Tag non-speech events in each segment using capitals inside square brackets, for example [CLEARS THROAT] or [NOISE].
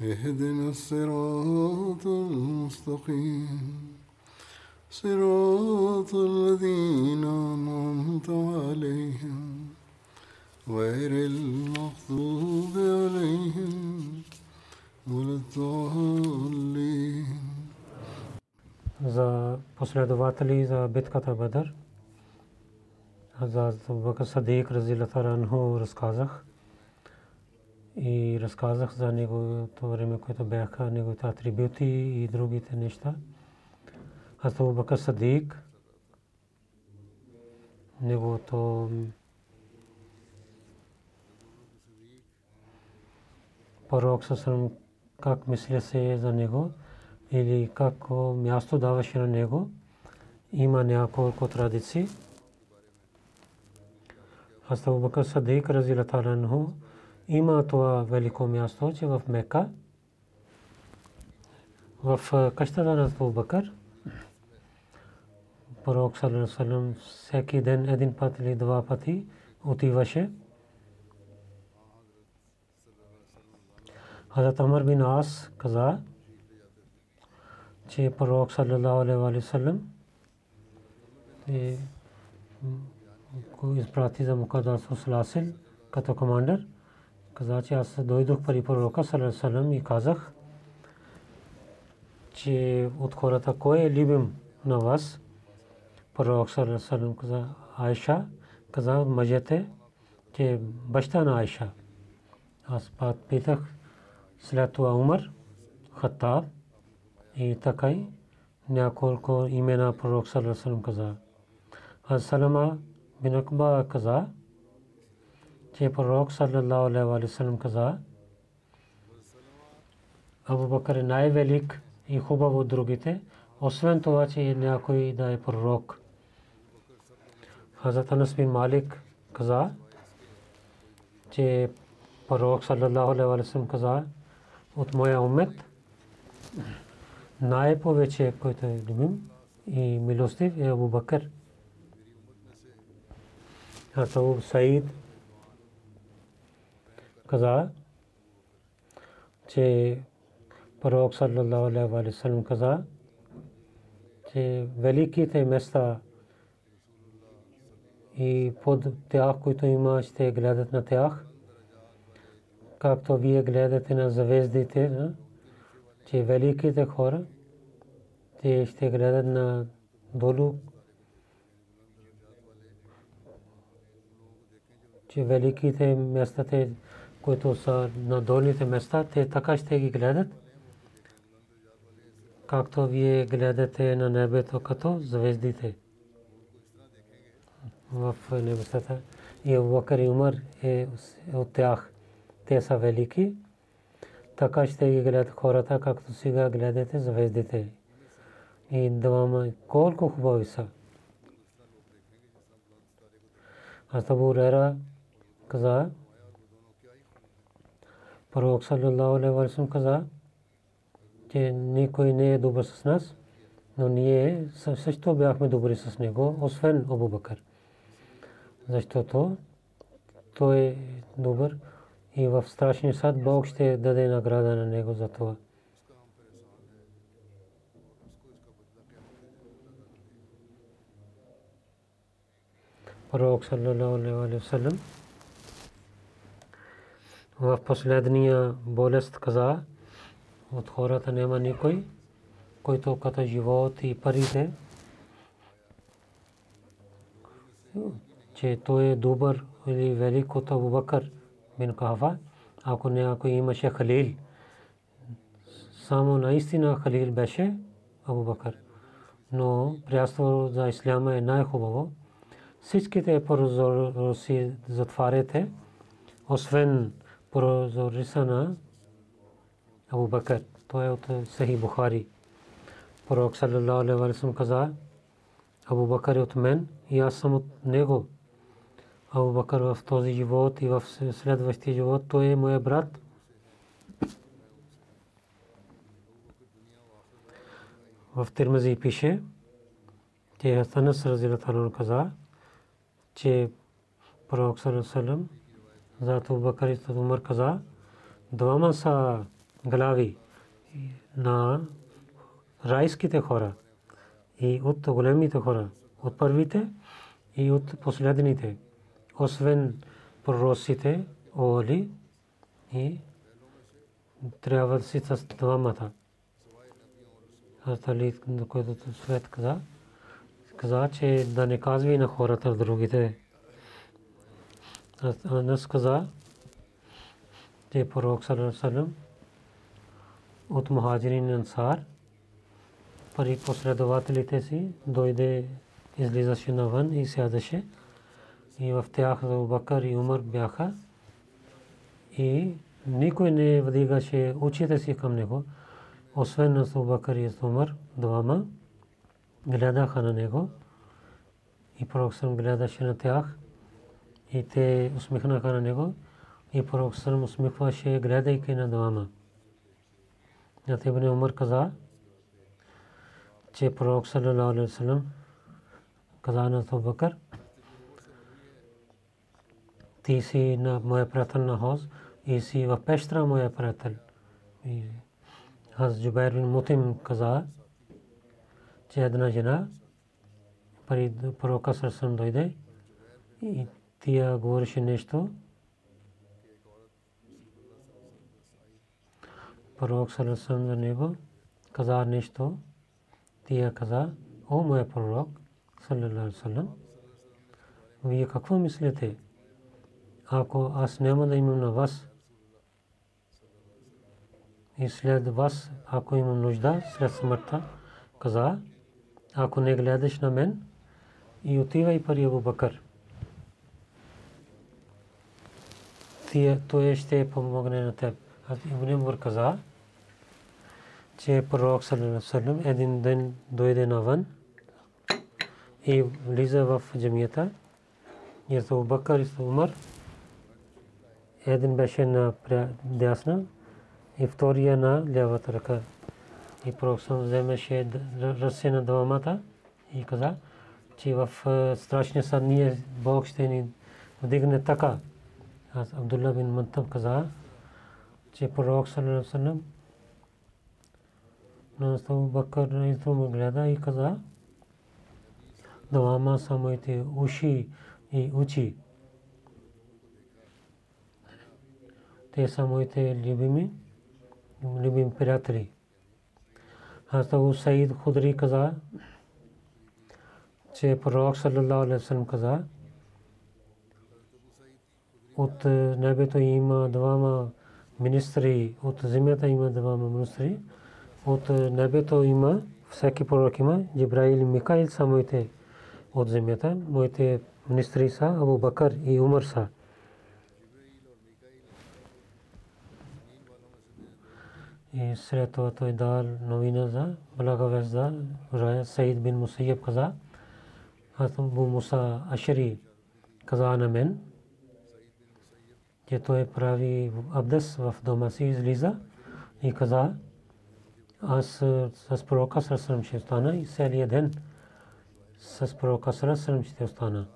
اهدنا الصراط المستقيم صراط الذين أنعمت عليهم غير المغضوب عليهم ولا الضالين за последователи за битката Бадър. За Бакър Садик Разилата Ранху разказах. И разказах за неговото време, което бяха неговите атрибути и другите неща. Аз това Бакър Садик, неговото пророк Сасрам как мисля се за него или какво място даваше на него. Има няколко традиции. Аз Абу Бакър Садик разилата анху има това велико място, че в Мека, в къщата на Абу Бакър, пророк Салам всеки ден един път или два пъти отиваше. Хазрат Амар бин Ас каза, че пророк саллалаху алейхи ва саллям е го изпрати за Мукаддас Сласил като командър. Каза, че аз дойдох при пророка саллям и казах, че от хората кой е любим на вас? Пророк саллям каза, Айша, каза мъжете, че баща на Айша. Аз пак питах, след това Умар, Хаттаб, и така и няколко имена пророк саллаллаху каза. Аз Салама бин каза, че пророк саллаллаху алейхи салам каза, Абу Бакър е най-велик и хубав от другите, освен това, че някой да е пророк. Хазрат Анас бин Малик каза, че пророк саллаллаху алейхи салам каза, от моя умет, най-повече, който е любим и милостив е Абу Бакър. Абу Саид каза, че пророк саллаллаху алейхи ва саллям каза, че великите места и под тях, които има, ще гледат на тях, както вие гледате на звездите, че великите хора, те ще гледат на долу, че великите места, те, които са на долните места, те така ще ги гледат, както вие гледате на небето като звездите в небесата. И Абубакър и Умар е от тях. Те са велики така ще ги гледат хората, както сега гледате звездите. И двама колко хубави са. Аз Абу Рера каза, пророк саллаллаху алейхи каза, че никой не е добър с нас, но ние също бяхме добри с него, освен Абу Бакър. Защото той е добър и в страшния сад Бог ще даде награда на него за това. Пророк саллалаху алейхи ва саллям в последния болест каза, от хората няма никой, който като живот и парите, че той е добър или велик от Абу Бакър бин Кафа, ако някой имаше халил. Само наистина халил беше Абу Бакър. Но приятел за исляма е най-хубаво. Всичките прозорци затваряте, освен прозореца на Абу Бакър. Той е от Сахи Бухари. Пророк саллалаху алейхи ва саллям каза, Абу Бакър е от мен и аз съм от него. Абу Бакър в този живот и в следващия живот той е моя брат. В Тирмази пише, че Хасанас Разилаталун каза, че пророк за Абу Бакър и Умар каза, двама са глави на райските хора и от големите хора, от първите и от последните, освен пророците, Оли и трябва да си с двамата. Али, на който свет каза, каза, че да не казва на хората другите. Анас каза, че пророк Салам от Мухаджирин Ансар, пари последователите си, дойде, излизаше навън и сядаше. И в тях Бакър и Умар бяха. И никой не вдигаше очите си към него, освен на Бакър и Умар, двама. Гледаха на него. И пророк гледаше на тях. И те усмихнаха на него. И пророк съм усмихваше, гледайки на двама. Нят Ибн Умар каза, че пророк саллалаху алейхи васалам каза на Абу Бакър, ти си на моя приятел на хоз и си в пещера моя приятел. Аз Джубайр бин Мутим каза, че една жена пари пророка Сърсън дойде и тия говореше нещо. Пророк Сърсън за него каза нещо. Тия каза, о моя пророк, саллалаху вие какво мислите? Ако аз няма да имам на вас и след вас, ако имам нужда, след смъртта, каза, ако не гледаш на мен и отивай при Абу Бакър. Тия, той ще помогне на теб. Аз Ибн Умар каза, че пророк саллалаху един ден дойде навън и влиза в джамията. И Абу Бакър и Умар един беше на дясна и втория на лявата ръка. И пророк вземеше ръце на двамата и каза, че в страшния съд ние Бог ще ни вдигне така. Аз Абдулла бин Мантаб каза, че пророк саллалаху на Абу Бакър изтрум гледа и каза, двама са моите уши и очи. те са моите любими, любими приятели. Аз Абу Саид Худри каза, че пророк саллаллаху алейхи вассалам каза, от небето има двама министри, от земята има двама министри, от небето има, всеки пророк има, Джибраил и Микаил са моите от земята, моите министри са Абу Бакър и Умар са. И след това той дал новина за благовест Рая Саид бин Мусайеб каза. Аз Бу Муса Ашари каза на мен, че той прави абдес в дома си излиза и каза, аз с пророка Сърсърм ще остана и целия ден с пророка Сърсърм ще остана.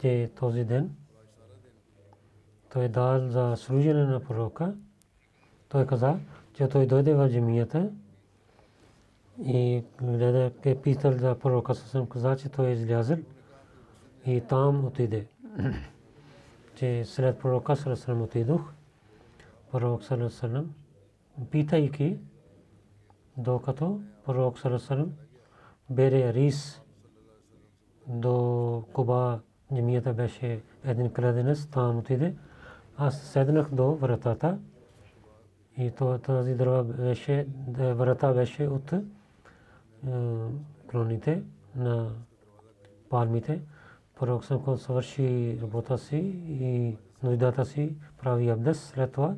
Че този ден той дал за служене на пророка той каза, че той дойде в джамията и гледа ке питал за пророка съм каза, че той е излязъл и там отиде. [CLEARS THROAT] че след пророка съм отидох. пророк Салесалем, питайки, докато пророк Салесалем бере рис до Куба, джамията беше един кладенец, там отиде. Аз седнах до вратата и тази дърва беше, врата беше от кроните на палмите. Пророк когато свърши работа си и нуждата си, прави абдес след това.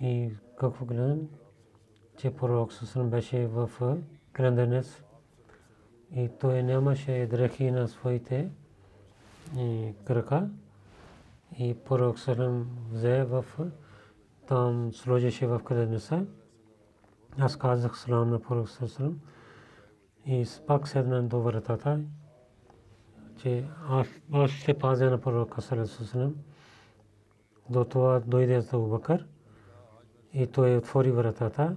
И какво гледам, че пророк съм беше в кленденец и той нямаше дрехи на своите крака. И пророк съм взе в там сложеше в кленденеца. Аз казах салам на пророк съм и пак седна до вратата че аз ще пазя на пророка Салесалем. До това дойде за Бакър и той отвори вратата.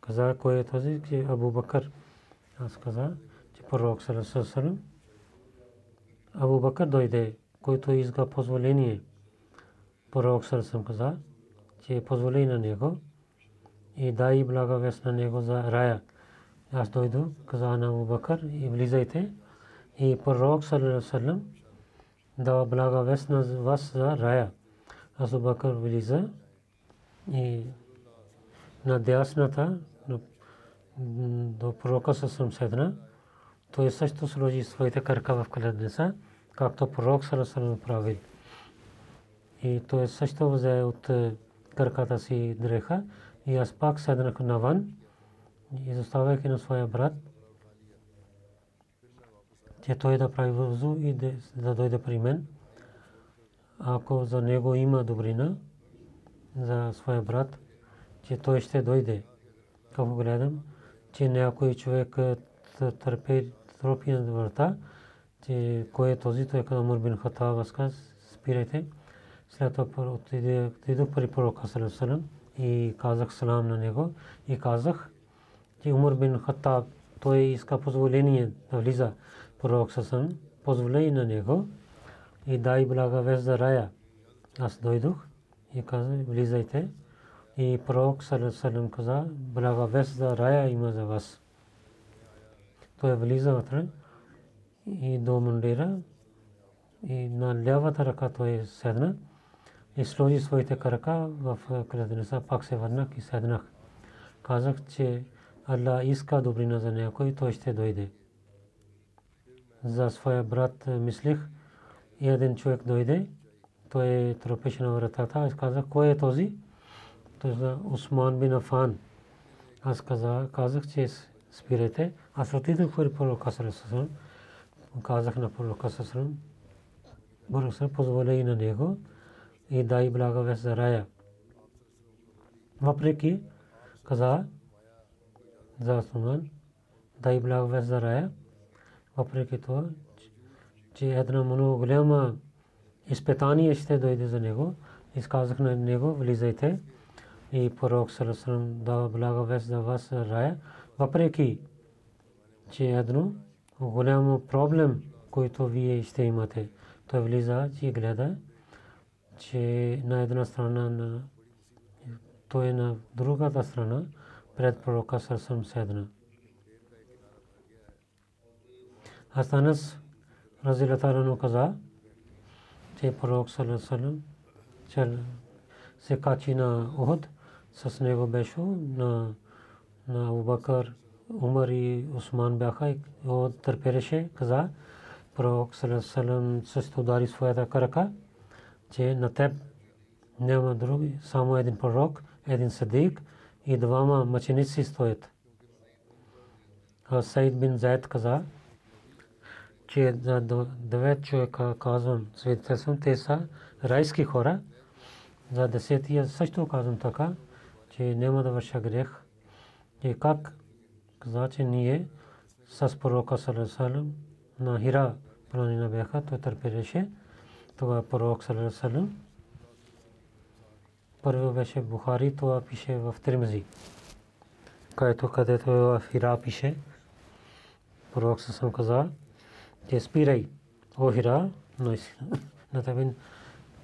Каза, кой е този? Че Абу Бакър. Аз каза, че пророк Салесалем. Абу Бакър дойде, който иска позволение. Пророк Салесалем каза, че позволи на него и дай благовест на него за рая. Аз дойдох, каза на Абу и влизайте. И пророк саллалаху дава благовест на вас за рая. Аз Абу влиза и на дясната до пророка съм седна. Той също сложи своите крака в кладенеца, както пророк саллалаху прави. И той също взе от краката си дреха и аз пак седнах навън изоставяйки на своя брат, че той да прави вързу и да дойде при мен. Ако за него има добрина, за своя брат, че той ще дойде. Какво гледам, че някой човек търпи тропи на врата, че кой е този, той като Умар бин Хатаб възказ, спирайте. След това отидох при пророка Салам и казах салам на него и казах, че Умар бин Хаттаб той иска позволение да влиза пророк Сасан, позволи на него и дай блага вест за рая. Аз дойдох и каза, влизайте. И пророк Салам каза, блага вест за рая има за вас. Той влиза вътре и до мандира и на лявата ръка той седна и сложи своите крака в кладенеца, пак се върнах и седнах. Казах, че Allah иска добрина за някой, той ще дойде. За своя брат мислих и един човек дойде, той тропеше на вратата, аз казах, кой е този? Той за Усман бин Афан. Аз казах, че спирайте. Аз отидох при пророка и и каза, за Суман, дай благовест за рая, въпреки това, че една много голяма изпитание ще дойде за него. Изказах на него, влизайте. И пророк Сарасрам дава благовест за вас рая, въпреки, че едно голямо проблем, който вие ще имате. Той влиза и гледа, че на една страна на той е на другата страна пред пророка Сърсъм седна. Астанас Разилатарано каза, че пророк Сърсъм се качи на Ухуд, с него беше на на Абубакър, Умар и Усман бяха и търпеше, каза, пророк Сърсъм също удари своята крака, че на теб няма други, само един пророк, един садик, и двама мъченици стоят. Саид бин Зайд каза, че девет човека казвам свидетелствам, те са райски хора. За десетия също казвам така, че няма да върша грех. И как каза, че ние с пророка Салесалем на Хира планина бяха, той търпеше. Тогава пророк Салесалем първо беше Бухари, това пише в Тримзи. Където където е в Хира пише. Пророк съм каза, че спирай, о Хира, на тебе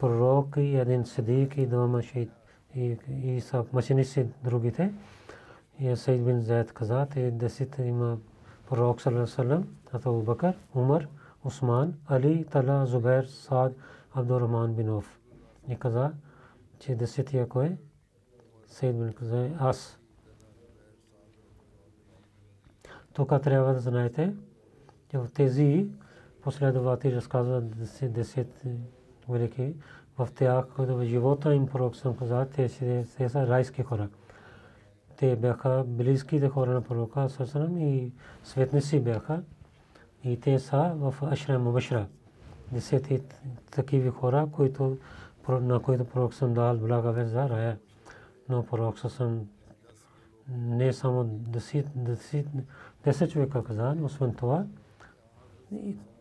пророк и един сидик и двама шейт и, и са машинисти другите. И Сейд бин Заед каза, те десет има пророк саллаллаху Абу Бакър, Умар, Усман, Али, Тала, Зубер, Сад, Абдуррахман бин Оф. И каза, че десетия кой? Сейд бин каза, аз. Тук трябва да знаете, че в тези последователи разказват десет велики в тях, които в живота им пророк съм казал, те, те са райски хора. Те бяха близките хора на пророка Сърсанам и светници бяха. И те са в Ашра Мубашра. Десети такива хора, които, на които пророк съм дал благовест за рая. Но пророк съм не само 10 човека каза, но освен това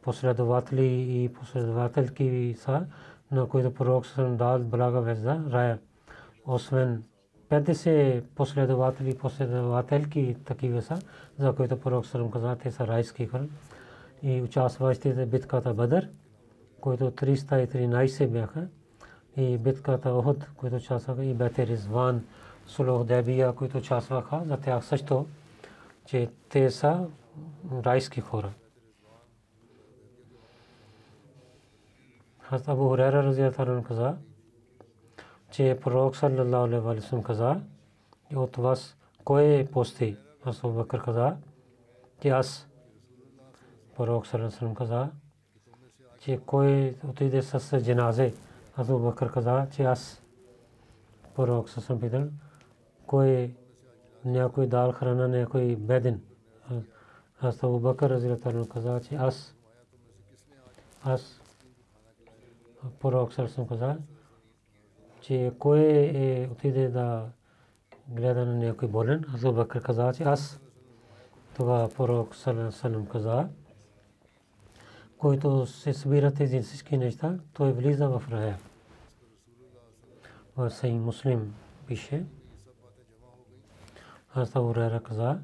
последователи и последователки са, на които пророк съм дал благовест за рая. Освен 50 последователи и последователки такива са, за които пророк съм каза, те са райски хора. И участващите битката Бадър, които 313 бяха, и битката Охот, които участваха, и Бете Ризван, Сулох Дебия, които участваха, за тях също, че те са райски хора. Хазрат Абу Хурайра разияллаху анху каза, че пророк саллаллаху алейхи ва саллям каза, и от вас кой е пости? Абу Бакр каза, че аз. Пророк саллаллаху алейхи ва саллям каза, че кой отиде с дженазе? Абу Бакр каза, че аз. Пророк ва саллям кой някой дал храна някой беден. Аз Абу Бакр разияллаху анху каза, че аз. Аз пророк Сърсъм каза, че кой е отиде да гледа на някой болен. Азу Бакр каза, че аз. Това пророк Сърсъм каза, който се събира тези всички неща, той влиза в рая. В Сей Муслим пише. Аз Урайра каза,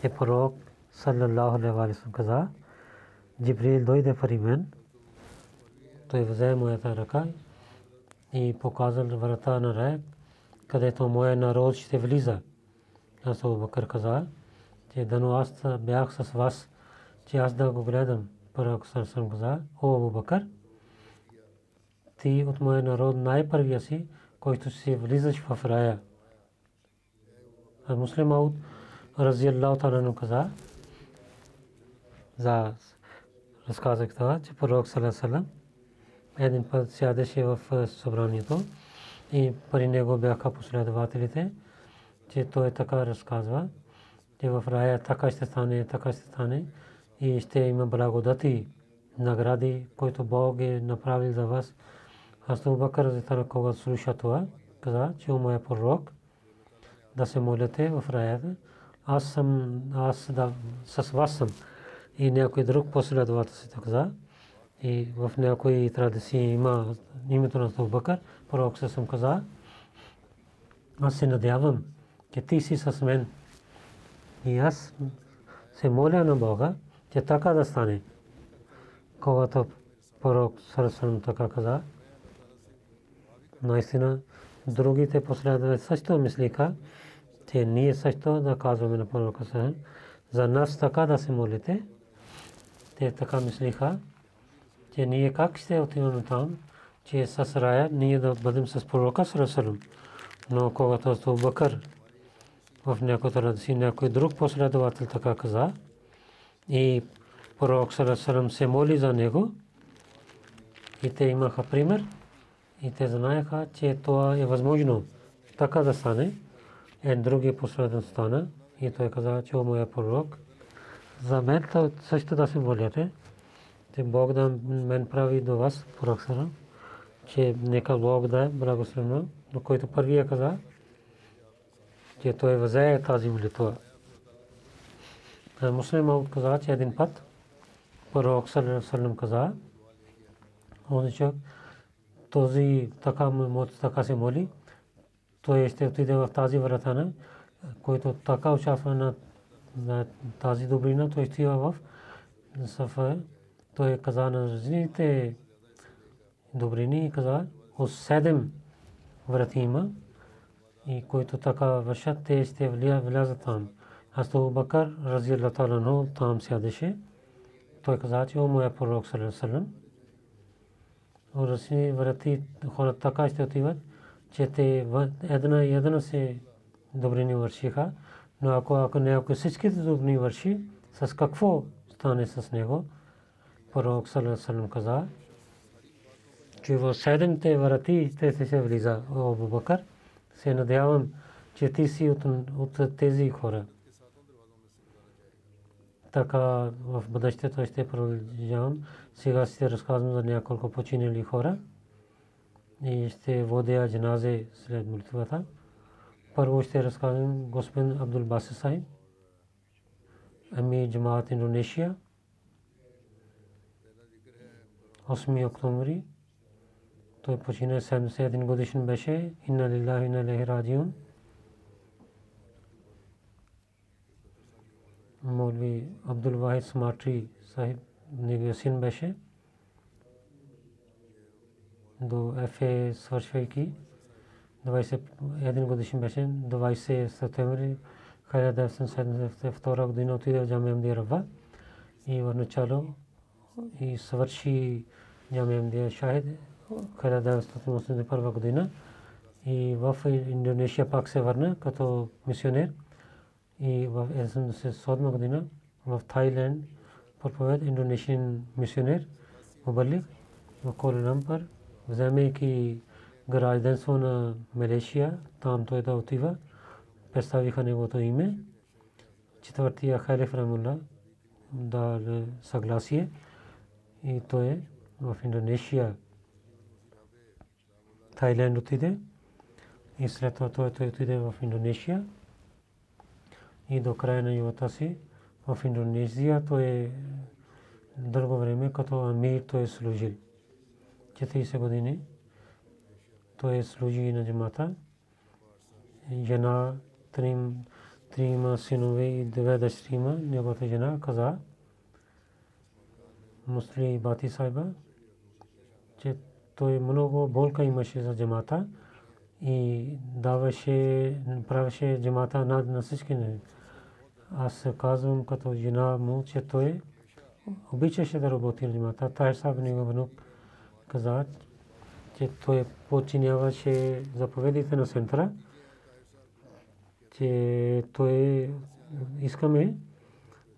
че пророк саллаллаху алейхи ва каза, Джибрил дойде при мен той взе моята ръка и показал врата на рай, където моя народ ще влиза. Аз Бакър каза, че дано аз бях с вас, че аз да го гледам. Пророк съм каза, о. Абу Бакър, ти от моя народ най-първия си, който си влизаш в рая. А муслим Ауд, разияллаху таala каза, за разказах това, че пророк саллаллаху един път сядеше в събранието и при него бяха последователите, че той така разказва, че в рая така ще стане, така ще стане и ще има благодати, награди, които Бог е направил за вас. Абу Бакър когато слуша това, каза, че у моя пророк да се молите в раята. Аз съм, аз да, с вас съм. И някой друг последовател се каза, и в някои традиции има името на Абу Бакър, пророк се съм каза, аз се надявам, че ти си с мен. И аз се моля на Бога, че така да стане. Когато пророк Сарасалам така каза, наистина другите последователи също мислиха, че ние също да казваме на пророка за нас така да се молите. Те така мислиха, че ние как ще отидем там, че с рая ние да бъдем с пророка Сарасалам. Но когато Бакър в някои традиции някой друг последовател така каза и пророк Сарасалам се моли за него. И те имаха пример. И те знаеха, че това е възможно така да стане. Е други последовател стана. И той каза, че о моя пророк, за мен също да се молите. Че Бог да мен прави до вас, пророк че нека Бог да е благословено, но който първия каза, че той взе тази молитва. Муслим каза, че един път пророк Салем каза, он човек, този така, така се моли, той ще отиде в тази врата, на, който така участва на тази добрина, той стива в Сафа. Той каза на жените, добрини и каза, от седем врати има. И които така вършат, те ще влязат там. Аз то Бакър, рази Аллах там сядеше. Той каза, че о моя пророк салам Руси врати хората така ще отиват, че те една и една се добрини вършиха, но ако, ако някой всичките добрини върши, с какво стане с него? Пророк Салам каза, че в седемте врати те се влиза, Абу Бакър. Се надявам, че ти си от, от тези хора. Така в бъдещето ще продължавам. Сега ще разказвам за няколко починали хора и ще водя джаназе след молитвата. Първо ще разказвам господин Абдул Баси Сай, ами джамаат Индонезия, 8 октомври. Той почина 71 годишен беше. Инна лилахи инна лехи раджиун. Молви Абдул Вахид Сматри Сахиб неговия син беше до ФЕ свършвайки 21 годишен беше 20 септември 1972 година отиде в Джамия Мдия Рава и в начало и свърши Джамия Мдия Шахид 1981 година и в Индонезия пак се върна като мисионер и в 1977 година в Тайланд проповед индонезиен мисионер Мубалик в Куала Лумпур, вземайки гражданство на Малейшия, там той да отива, представиха неговото име. Четвъртия халиф Рамула дал съгласие и той е в Индонезия, Тайланд отиде и след това той отиде в Индонезия и до края на живота си в Индонезия той е дълго време като амир той е служил. 40 години той е служи на джамата. Жена, трим, трима синове и две дъщери неговата жена каза, Мусли Бати Сайба, че той много болка имаше за джамата и даваше, правеше джамата над на всички. Аз казвам като жена му, че той обичаше да работи на джамата. Тайр Саб него внук каза, че той подчиняваше заповедите на центъра, че той искаме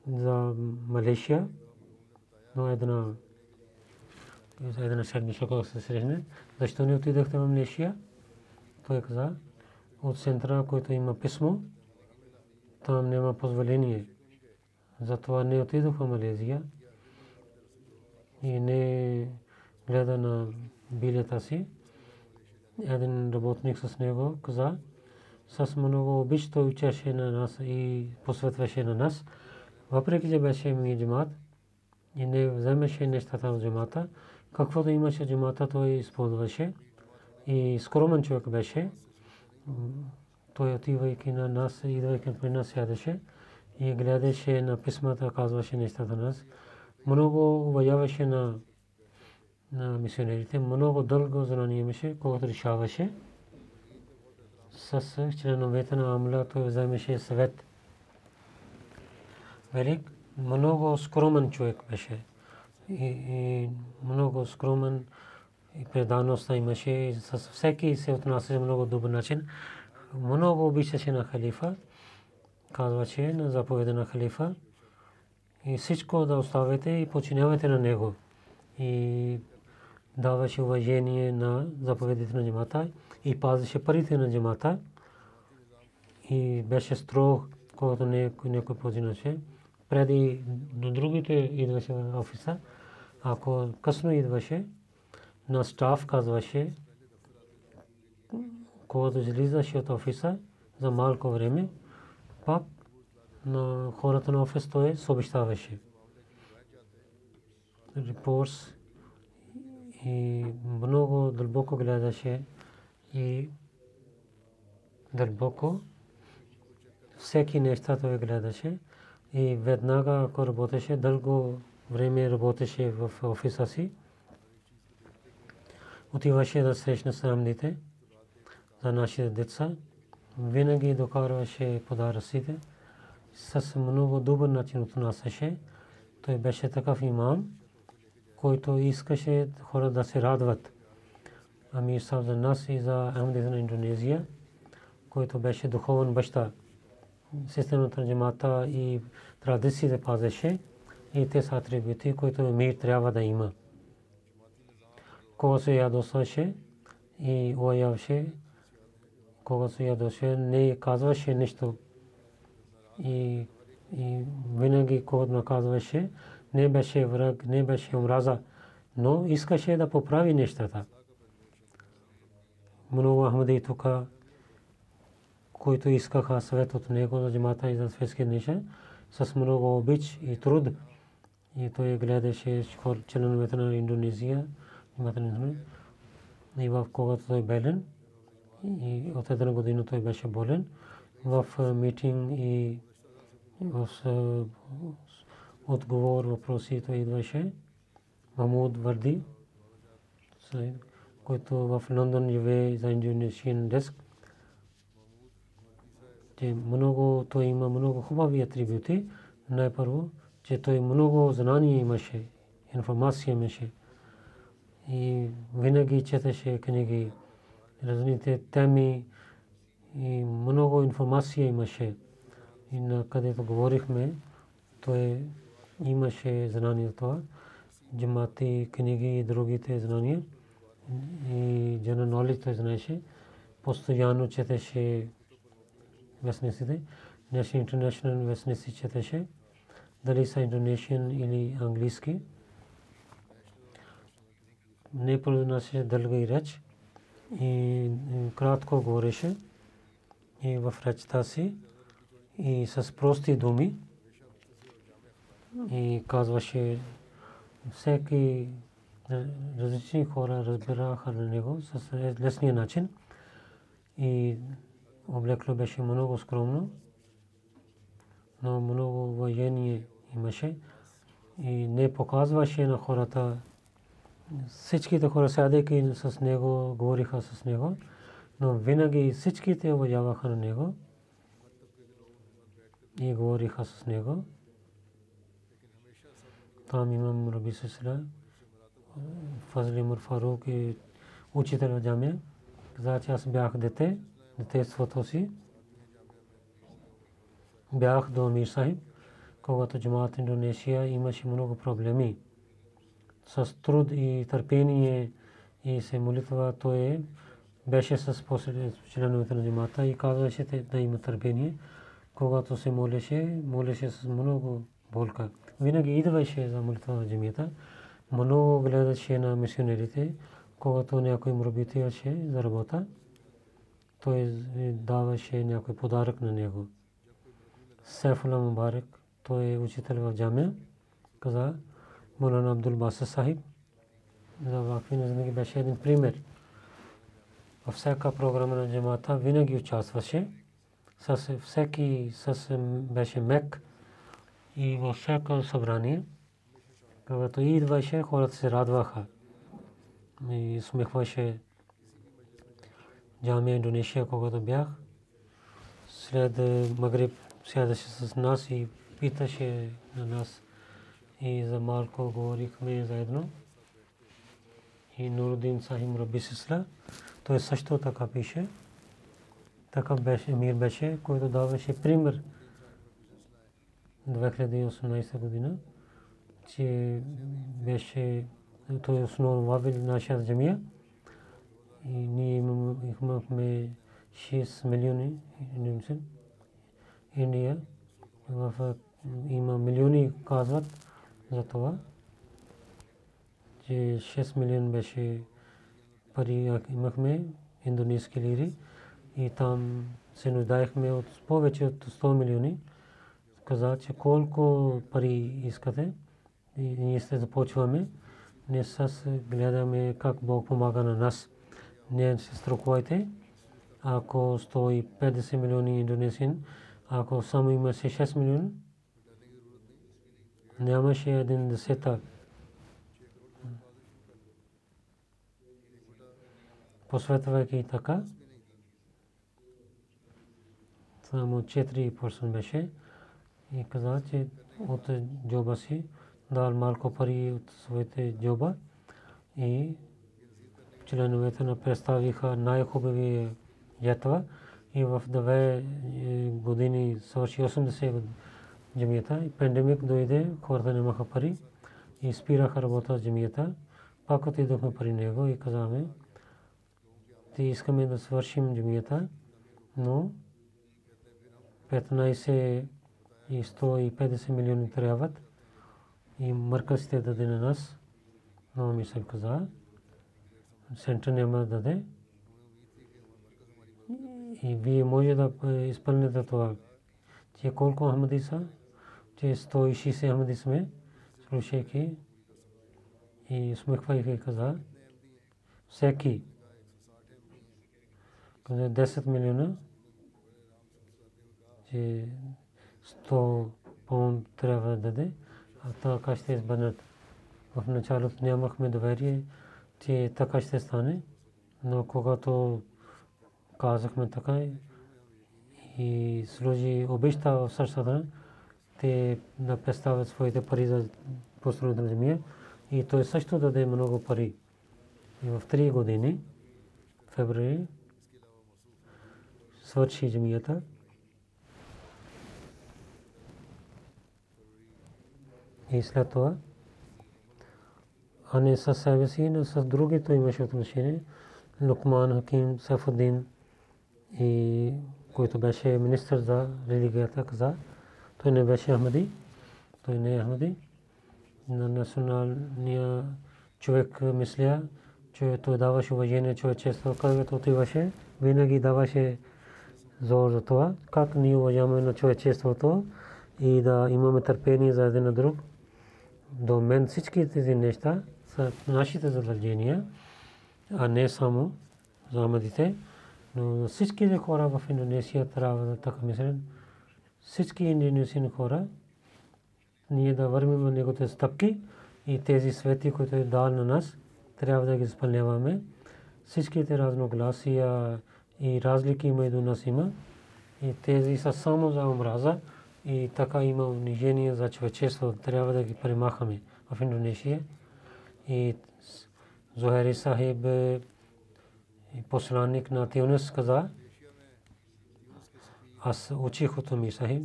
за Малейшия, но една за една седмица, когато се срещне, защо не отидохте в Малейшия? Той каза, от центъра, който има писмо, там няма позволение. Затова не отидох в Малезия и не гледа на билета си. Един работник с него каза, с много обич учеше на нас и посветваше на нас. Въпреки, че беше ми джамат и не вземеше нещата в джамата, каквото имаше джамата, той използваше. И скромен човек беше. Той отивайки на нас, идвайки при нас сядаше и гледаше на писмата, казваше нещата на нас. Много уважаваше на, на мисионерите, много дълго знание имаше, когато решаваше. С членовете на Амла той вземеше съвет. Велик, много скромен човек беше. И, и много скромен и предаността имаше. С всеки се отнасяше много добър начин много обичаше на халифа, казваше на заповеда на халифа и всичко да оставите и починявате на него. И даваше уважение на заповедите на джамата и пазеше парите на джамата и беше строг, когато някой починаше. Преди до другите идваше офиса, ако късно идваше, на стаф казваше, когато излизаше от офиса за малко време, пак на хората на офис той съобщаваше. Репорс и много дълбоко гледаше и дълбоко. Всеки неща той гледаше и веднага ако работеше, дълго време работеше в офиса си. Отиваше да срещне срамните за нашите деца. Винаги докарваше подаръците. С много добър начин отнасяше. Той беше такъв имам, който искаше хора да се радват. Амир Сав за нас и за Ахмадис на Индонезия, който беше духовен баща. Системата на джамата и традициите пазеше и те са атрибути, които мир трябва да има. Кога се ядосваше и оявше, кога се ядосваше, не казваше нещо. И, и винаги, когато наказваше, не беше враг, не беше омраза, но искаше да поправи нещата. Много Ахмади тук, които искаха съвет от него за джамата и за светски неща, с много обич и труд. И той гледаше членовете на Индонезия, и в когато той белен, и от една година той беше болен, в митинг и отговор въпроси той идваше. Мамуд Варди, който в Лондон живее за Indonesian деск. Те много, той има много хубави атрибути. Най-първо, че той много знание имаше, информация имаше. И винаги четеше книги, разните теми и много информация имаше. И на където говорихме, той имаше знание това, джамати, книги и другите знания. И general knowledge той знаеше. Постоянно четеше вестниците. National International вестници четеше. Дали са индонезиан или английски. Не произнасяше дълга и реч. И кратко говореше. И в речта си. И с прости думи. И казваше всеки различни хора разбираха на него с лесния начин и облекло беше много скромно, но много воение имаше и не показваше на хората. Всичките хора сядайки с него, говориха с него, но винаги всичките уважаваха на него и говориха с него. Там имам Раби Сесра, Фазли Мур Фарук и учител в джамия. Каза, че аз бях дете, детеството си. Бях до Мир Сахиб, когато джамаат Индонезия имаше много проблеми. С труд и търпение и се молитва, той беше с членовете на джамата и казваше да има търпение. Когато се молеше, молеше с много болка. Винаги идваше за молитва в джамията много гледаше на мисионерите, когато някой му работеше за работа, той даваше някой подарък на него. Сейфула Мубарек, той е учител в джамия, каза Молана Абдул Баса Сахиб. За вакви не беше един пример. Във всяка програма на джамата винаги участваше. С всеки с беше мек и във всяко събрание – когато идваше, хората се радваха. И смехваше джамия Индонезия, когато бях. След Магриб сядаше с нас и питаше на нас. И за малко говорихме заедно. И Нурудин Сахим Раби Сисла, той също така пише. Така беше, мир беше, който даваше пример 2018 година че беше той е основно вавил нашата джамия. И ние имахме 6 милиони индийци. Индия има милиони казват за това, че 6 милион беше пари имахме индонезийски лири и там се нуждаехме от повече от 100 милиони. Каза, че колко пари искате и ние се започваме. Ние с гледаме как Бог помага на нас. Не се страхувайте. Ако 150 милиони индонезиен, ако само имаше 6 милиона, нямаше един десета. посветвайки така. Само 4% беше и каза, че от джоба си дал малко пари от своите джоба и членовете на представиха най-хубави ятва и в две години свърши 80 и пандемик дойде, хората нямаха пари и спираха работа с джамията. Пак отидохме при него и казаме, ти искаме да свършим джамията, но 15 и 150 милиони трябват и мъркасите даде на нас. Но ми се каза, център няма да даде. И вие може да изпълните това. Че колко Ахмади са? Че 160 Ахмади сме, слушайки. И смехвайки каза, всеки. 10 милиона, че 100 паунд трябва да даде, а така ще избърнат. В началото нямахме доверие, че така ще стане, но когато казахме така и сложи обеща в сърцата, те да представят своите пари за построението на земя и той също даде много пари. И в 3 години, февруари, свърши земята. И след това, а не със себе си, но с другите имаше отношение. Лукман Хаким Сафудин и който беше министър за религията, каза, той не беше Ахмади, той не е Ахмади. На националния човек мисля, че той даваше уважение човечество, когато отиваше, винаги даваше зор за това, как ние уважаваме на човечеството и да имаме търпение за един на друг. До мен всички тези неща са нашите задължения, а не само за амадите. Но всички хора в Индонезия трябва да така мислят. Всички индонезийни хора, ние да вървим на неговите стъпки и тези свети, които е дал на нас, трябва да ги изпълняваме. Всичките разногласия и разлики между нас има. И тези са само за омраза и така има унижение за човечество. Трябва да ги премахаме в Индонезия. И Зохари Сахиб и посланник на Тюнес каза, аз учих от ми Сахиб,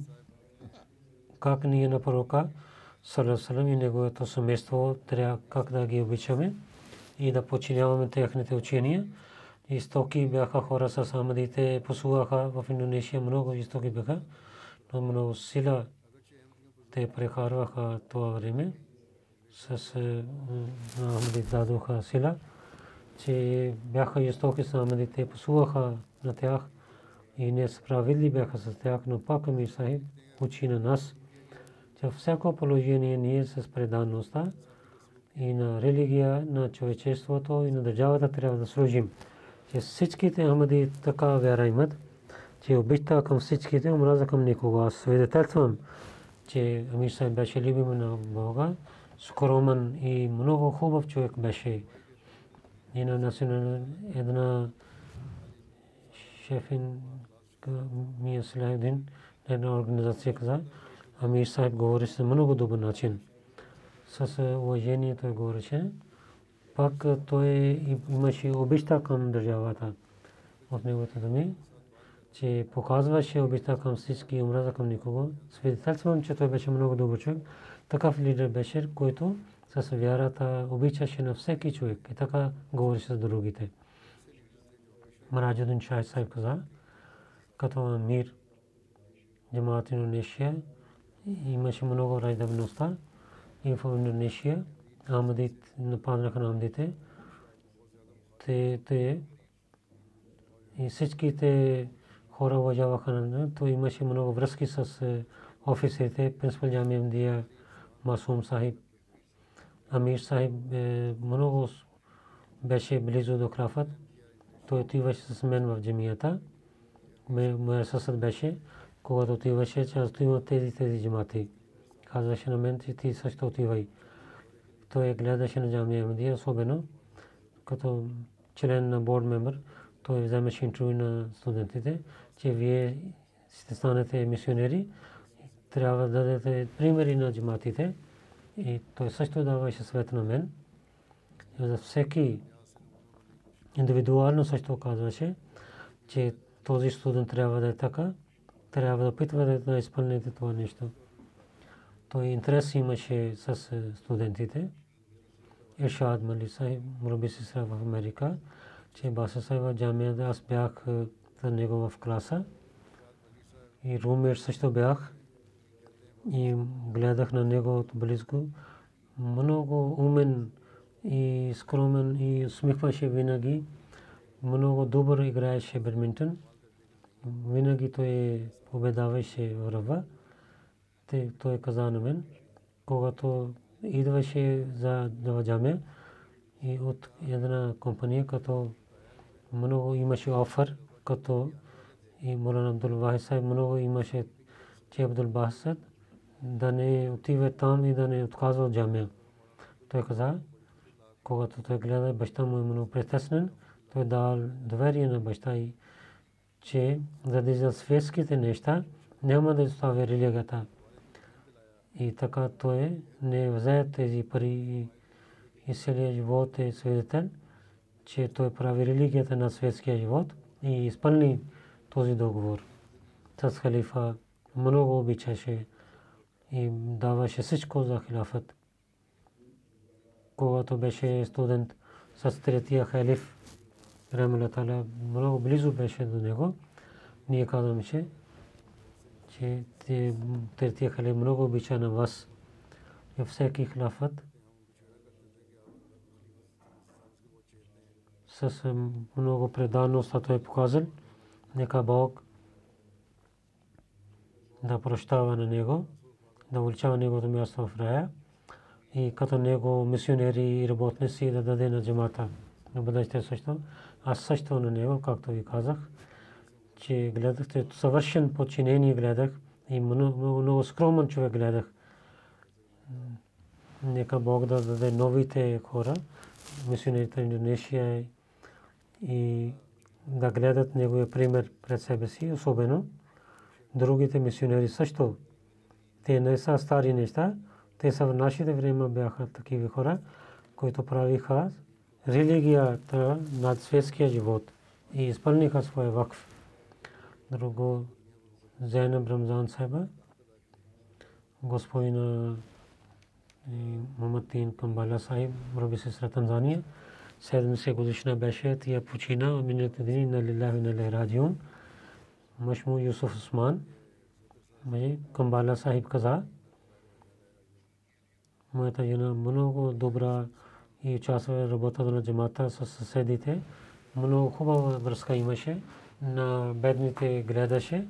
как ние на пророка Салам и неговото семейство трябва как да ги обичаме и да подчиняваме техните учения. Истоки бяха хора с Амадите, посуваха в Индонезия много истоки бяха, но много сила те прекарваха това време. С Амадите дадоха сила че бяха жестоки с Амадите, посуваха на тях и несправедли бяха с тях, но пак Амир Сахиб учи на нас, че всяко положение ние с преданността и на религия, на човечеството и на държавата трябва да служим. Че всичките Ахмади така вяра имат, че обичта към всичките, омраза към никого. Аз свидетелствам, че Амир Сахиб беше любим на Бога, скромен и много хубав човек беше една национална една шефин Мия Салахидин една организация каза, Амир Сайб говори с много добър начин. С уважение той говореше. Пак той имаше обичта към държавата от неговите думи, че показваше обичта към всички и омраза към никого. Свидетелствам, че той беше много добър човек. Такъв лидер беше, който с вярата обичаше на всеки човек и така говореше с другите. Мараджудин Шай Сайб каза, като мир, джамаат Индонезия, имаше много раздавността и в Индонезия, Амадит нападнаха на Амадите, те, те и всичките хора уважаваха на то имаше много връзки с офисите, принципал Джамия Масум Сахиб, Амир Сахиб много беше близо до Крафът. Той отиваше с мен в джамията. Моя съсед беше, когато отиваше, че аз има тези тези джамати. Казваше на мен, че ти също отивай. Той гледаше на джамия Мадия, особено като член на борд мембър, той вземеше интервю на студентите, че вие ще станете мисионери, трябва да дадете примери на джаматите. И той също даваше съвет на мен. За всеки индивидуално също казваше, че този студент трябва да е така, трябва да опитвате да изпълните това нещо. Той интерес имаше с е, студентите. Иршад Мали Сахиб, Мураби Сестра в Америка, че Баса Сайва джамията, аз бях е, за него в класа. И румер също бях. И гледах на него от. Много умен и скромен и усмихваше винаги. Много добър играеше бадминтон. Винаги той победаваше врага. Той каза на мен, когато идваше за Даваджаме и от една компания, като много имаше офер, като и Мулан Абдул Вахид много имаше, че Абдул Басад да не отива там и да не отказва джамия. Той каза, когато той гледа баща му е много притеснен, той дал доверие на баща и че заради за светските неща няма да оставя религията. И така той не взе тези пари и целия живот е свидетел, че той прави религията на светския живот и изпълни този договор. С халифа много обичаше и даваше всичко за хилафът. Когато беше студент с третия халиф, Рамала Тала много близо беше до него. Ние казваме, че, че третия халиф много обича на вас. И всеки хилафът с много преданост, той е показал. Нека Бог да прощава на него да увеличава неговото място в рая и като него мисионери и работници да даде на джамата. На бъдеще също. Аз също на него, както ви казах, че гледах, че съвършен подчинение гледах и много, много скромен човек гледах. Нека Бог да даде новите хора, мисионерите в Индонезия и да гледат неговия пример пред себе си, особено другите мисионери също те не са стари неща. Те са нашите време бяха такива хора, които правиха религията над светския живот и изпълниха своя вакф. Друго Зайнаб Рамзан Сайба, господина Маматин Камбала Сайб, Раби Сестра Танзания, 70 годишна беше, тия почина, миналите дни на Лилахи на Лехрадион, Машму Юсуф Усман, май Камбала Сахиб каза, моята жена много добра и участва работата на джамата с съседите. Много хубава връзка имаше. На бедните гледаше.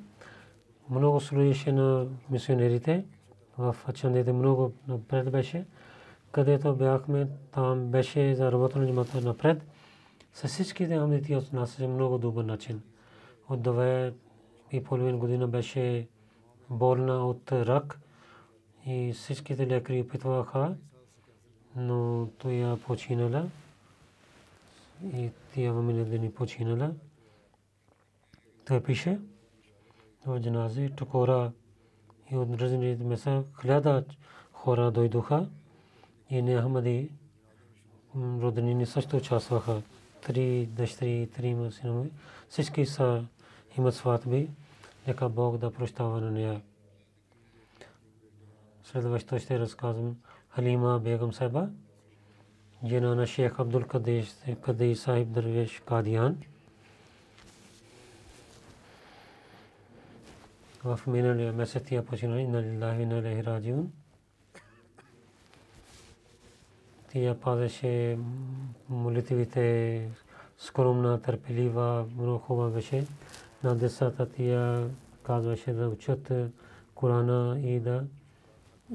Много служеше на мисионерите. В Ачандите много напред беше. Където бяхме, там беше за работа на джамата напред. С всичките амнити от нас е много добър начин. От две и половин година беше болна от рак и всичките лекари опитваха, но той я починала и тя в миналите дни починала. Той пише в джанази токора и от разните места хиляда хора дойдоха и не Ахмади роднини също участваха. Три дъщери, три синове. Всички са имат сватби. Нека Бог да прощава на нея. Следващо ще разказвам Халима Бегам Сайба, жена на шейх Абдул Кадей Сайб Дървеш Кадиян. В миналия месец тя почина и на Лилахи на Лехи Раджиун. Тя пазеше молитвите скромна, търпелива, много хубава беше на децата тия казваше да учат Корана и да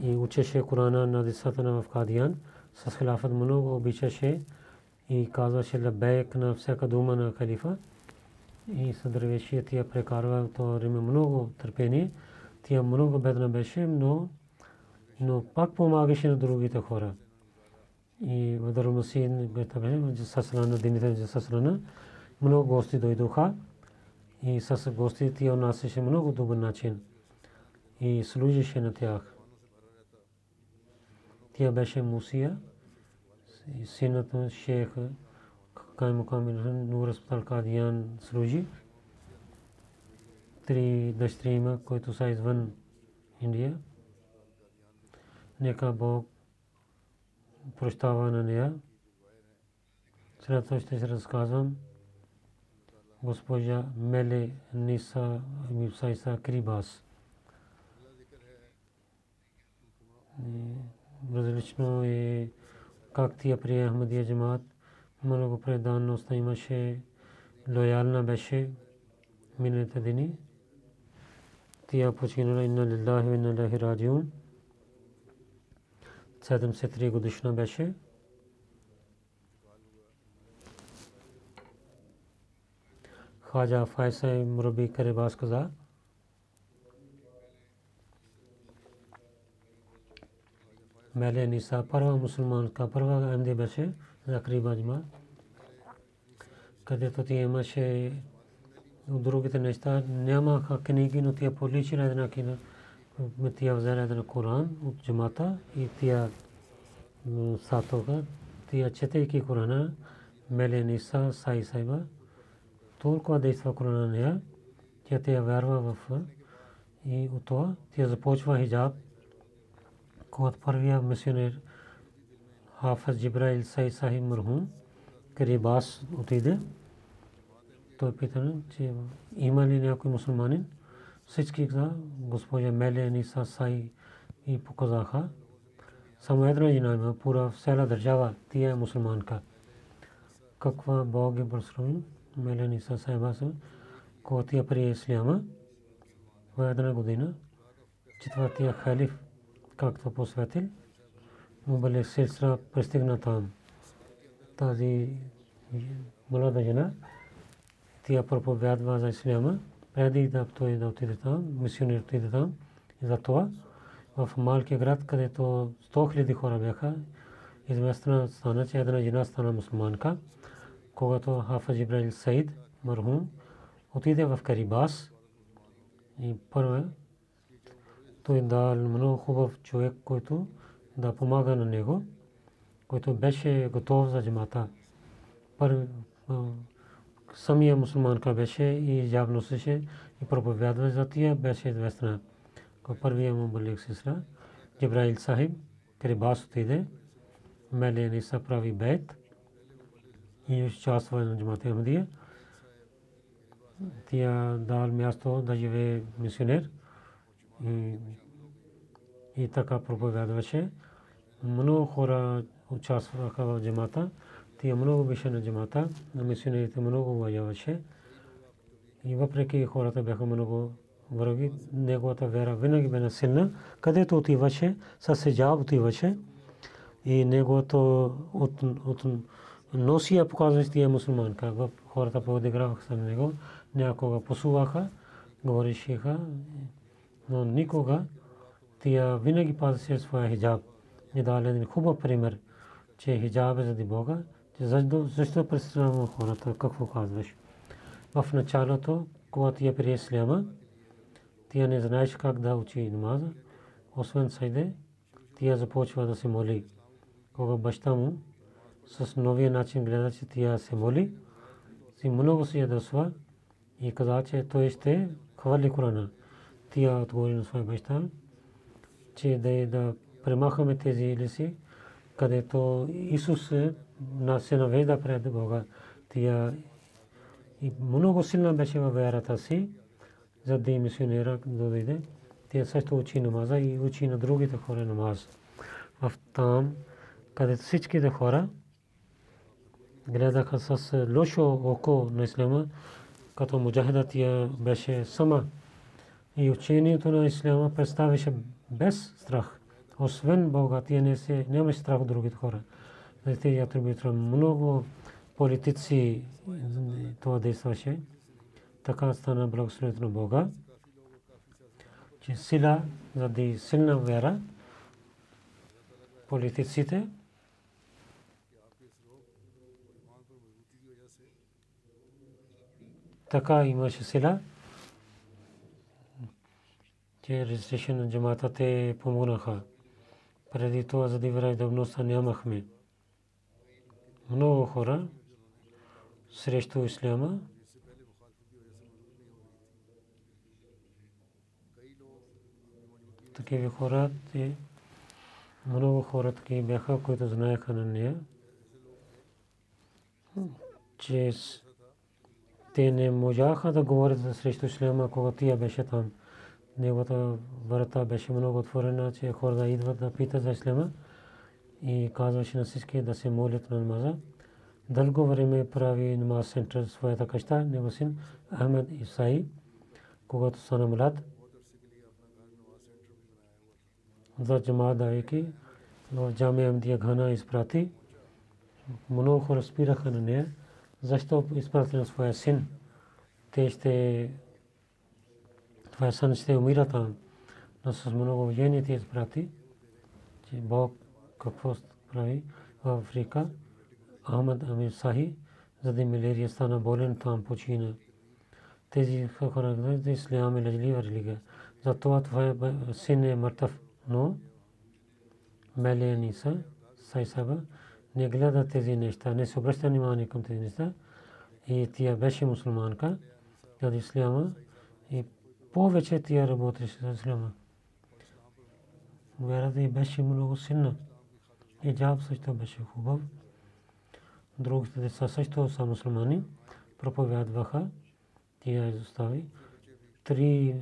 и учеше Корана на децата на Кадиян. С хилафът много обичаше и казваше лабейк на всяка дума на халифа. И с дървешия тия прекарва това време много търпение. Тя много бедна беше, но, но пак помагаше на другите хора. и в Дарумасин бета беше сасрана дините сасрана много гости дойдоха и с гостите тя отнасяше много добър начин и служеше на тях. Тя беше Мусия, синът на шейх Кайму Камил Нур Аспитал Кадиян служи. Три дъщери има, които са извън Индия. Нека Бог прощава на нея. Това ще се разказвам госпожа Меле Ниса Мипсайса Крибас различно е как тия при Ахмадия джамаат много преданност имаше, лоялна беше миналите дни. Тия починала инна лиллахи ва инна илайхи раджиун. 73 годишна беше. خواجہ فائسہ مربی کرے باز قضا میلسا پرواہ مسلمان کا پروا کا بسے تقریباج ما کہ دروکا نیاما کا دکھیا قرآن جماتا ساتو کا تیا چتے کی قرآن میلے نسا سائی صاحبہ۔ تو قرآنہ نیا تیا ویروا وفا تیا پوچھو ہی جات когато първия мисионер Хафаз Джибраил Сай Сахиб Мархум Карибас отиде. Той пита, че има ли някой мусулманин? Всички каза, госпожа Меле Ниса Сай и показаха. Само една жена има, пура цяла държава, тя е мусулманка. Каква Бог е благословен? Мелени са сайба са, когато я прие Исляма в една година, четвъртия халиф, както посветил, му бъде сестра пристигна там. Тази млада жена, тя проповядва за Исляма, преди да той да отиде там, мисионер отиде там. И затова в малкия град, където 100 хиляди хора бяха, известна стана, че една жена стана мусулманка когато Хафаз Ибраил Саид мархум отиде в Карибас и първо той дал много хубав човек, който да помага на него, който беше готов за джамата. Първи самия мусулманка беше и явно се и проповядва за тия беше известна. Първия му балик сестра, Джибраил Сахиб, Карибас отиде, Меле Ниса прави бейт, и участва на джамата Ахмадия. Тя дал място да живее мисионер и, така проповядваше. Много хора участваха в джамата. Тя много беше на джамата, на мисионерите много уважаваше. И въпреки хората бяха много враги, неговата вера винаги бе силна. Където отиваше, със седжаб отиваше. И неговото от, от, носи показва, че е мусулманка. Хората подиграваха с него, някога посуваха, говоришеха, но никога тя винаги пазеше своя хиджаб. И даде един хубав пример, че хиджаб е заради Бога. Защо, защо представяме хората, какво казваш? В началото, когато я прие Исляма, тя не знаеше как да учи намаза. Освен сайде, тя започва да се моли. Кога баща му с новия начин гледа, че тя се моли, си много се ядосва и каза, че той ще хвали Корана. Тя отговори на своя баща, че да, е да премахаме тези лиси, където Исус нас се навежда пред Бога. Тя и много силна беше във вярата си, за да мисионера дойде. Тя също учи намаза и учи на другите хора намаз. В там, където всичките хора гледаха с лошо око на исляма, като муджахида тя беше сама и учението на Исляма представяше без страх. Освен Бога, тие не се, няма страх от другите хора. Знаете, я трябва много политици това действаше. Така стана благословението на Бога, че сила, заради силна вера, политиците така имаше сила че разрешение на джамата те помогнаха. Преди това заради враждебността нямахме. Много хора срещу исляма такива хора, много хора такива бяха, които знаеха на нея, че те не можаха да говорят срещу исляма, когато тя беше там. Неговата врата беше много отворена, че хората идват да питат за исляма и казваше на всички да се молят на намаза. Дълго време прави намаз център своята къща, него син Ахмед Исаи, когато стана млад, за джамаат давайки в джамия Амдия Гана изпрати. Много хора спираха на нея. Защо изпрати на своя син? Те ще твоя сън ще умира там. Но с много уважение ти изпрати, че Бог какво прави в Африка. Ахмад Амир Сахи, за да малерия стана болен, там почина. Тези хора знаят, че ислям е лъжлива религия. Затова твоя син е мъртъв. Но мелени са, сай саба, не гледа тези неща, не се обръща внимание към тези неща. И тя беше мусулманка, от исляма и повече тя работеше за исляма. Вярата й беше много силна. И джаб също беше хубав. Другите деца също са мусулмани. Проповядваха. Тя изостави. Три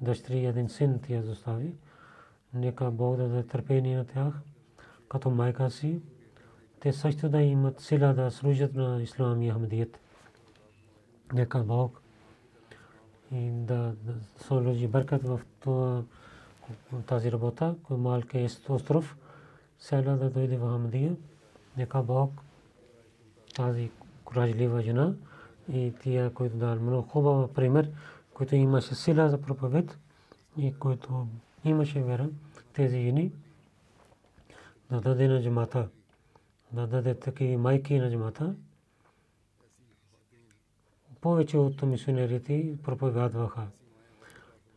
дъщери един син тя изостави. Нека Бог да даде търпение на тях, като майка си. Те също да имат сила да служат на Ислам и Ахмедият. Нека Бог и да сложи бъркат в тази работа, кой малки е остров, села да дойде в Ахмедия. Нека Бог тази коражлива жена и тия, които дал много хубав пример, който имаше сила за проповед и който имаше вера, тези жени да даде на джамата, да даде такива майки на джамата. Повече от мисионерите проповядваха.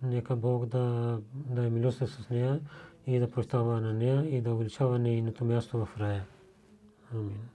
Нека Бог да, да е милостив с нея и да прощава на нея и да увеличава нейното място в рая. Амин.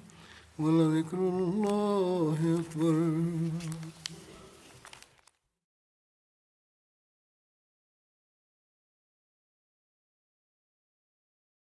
ولذكر الله أكبر.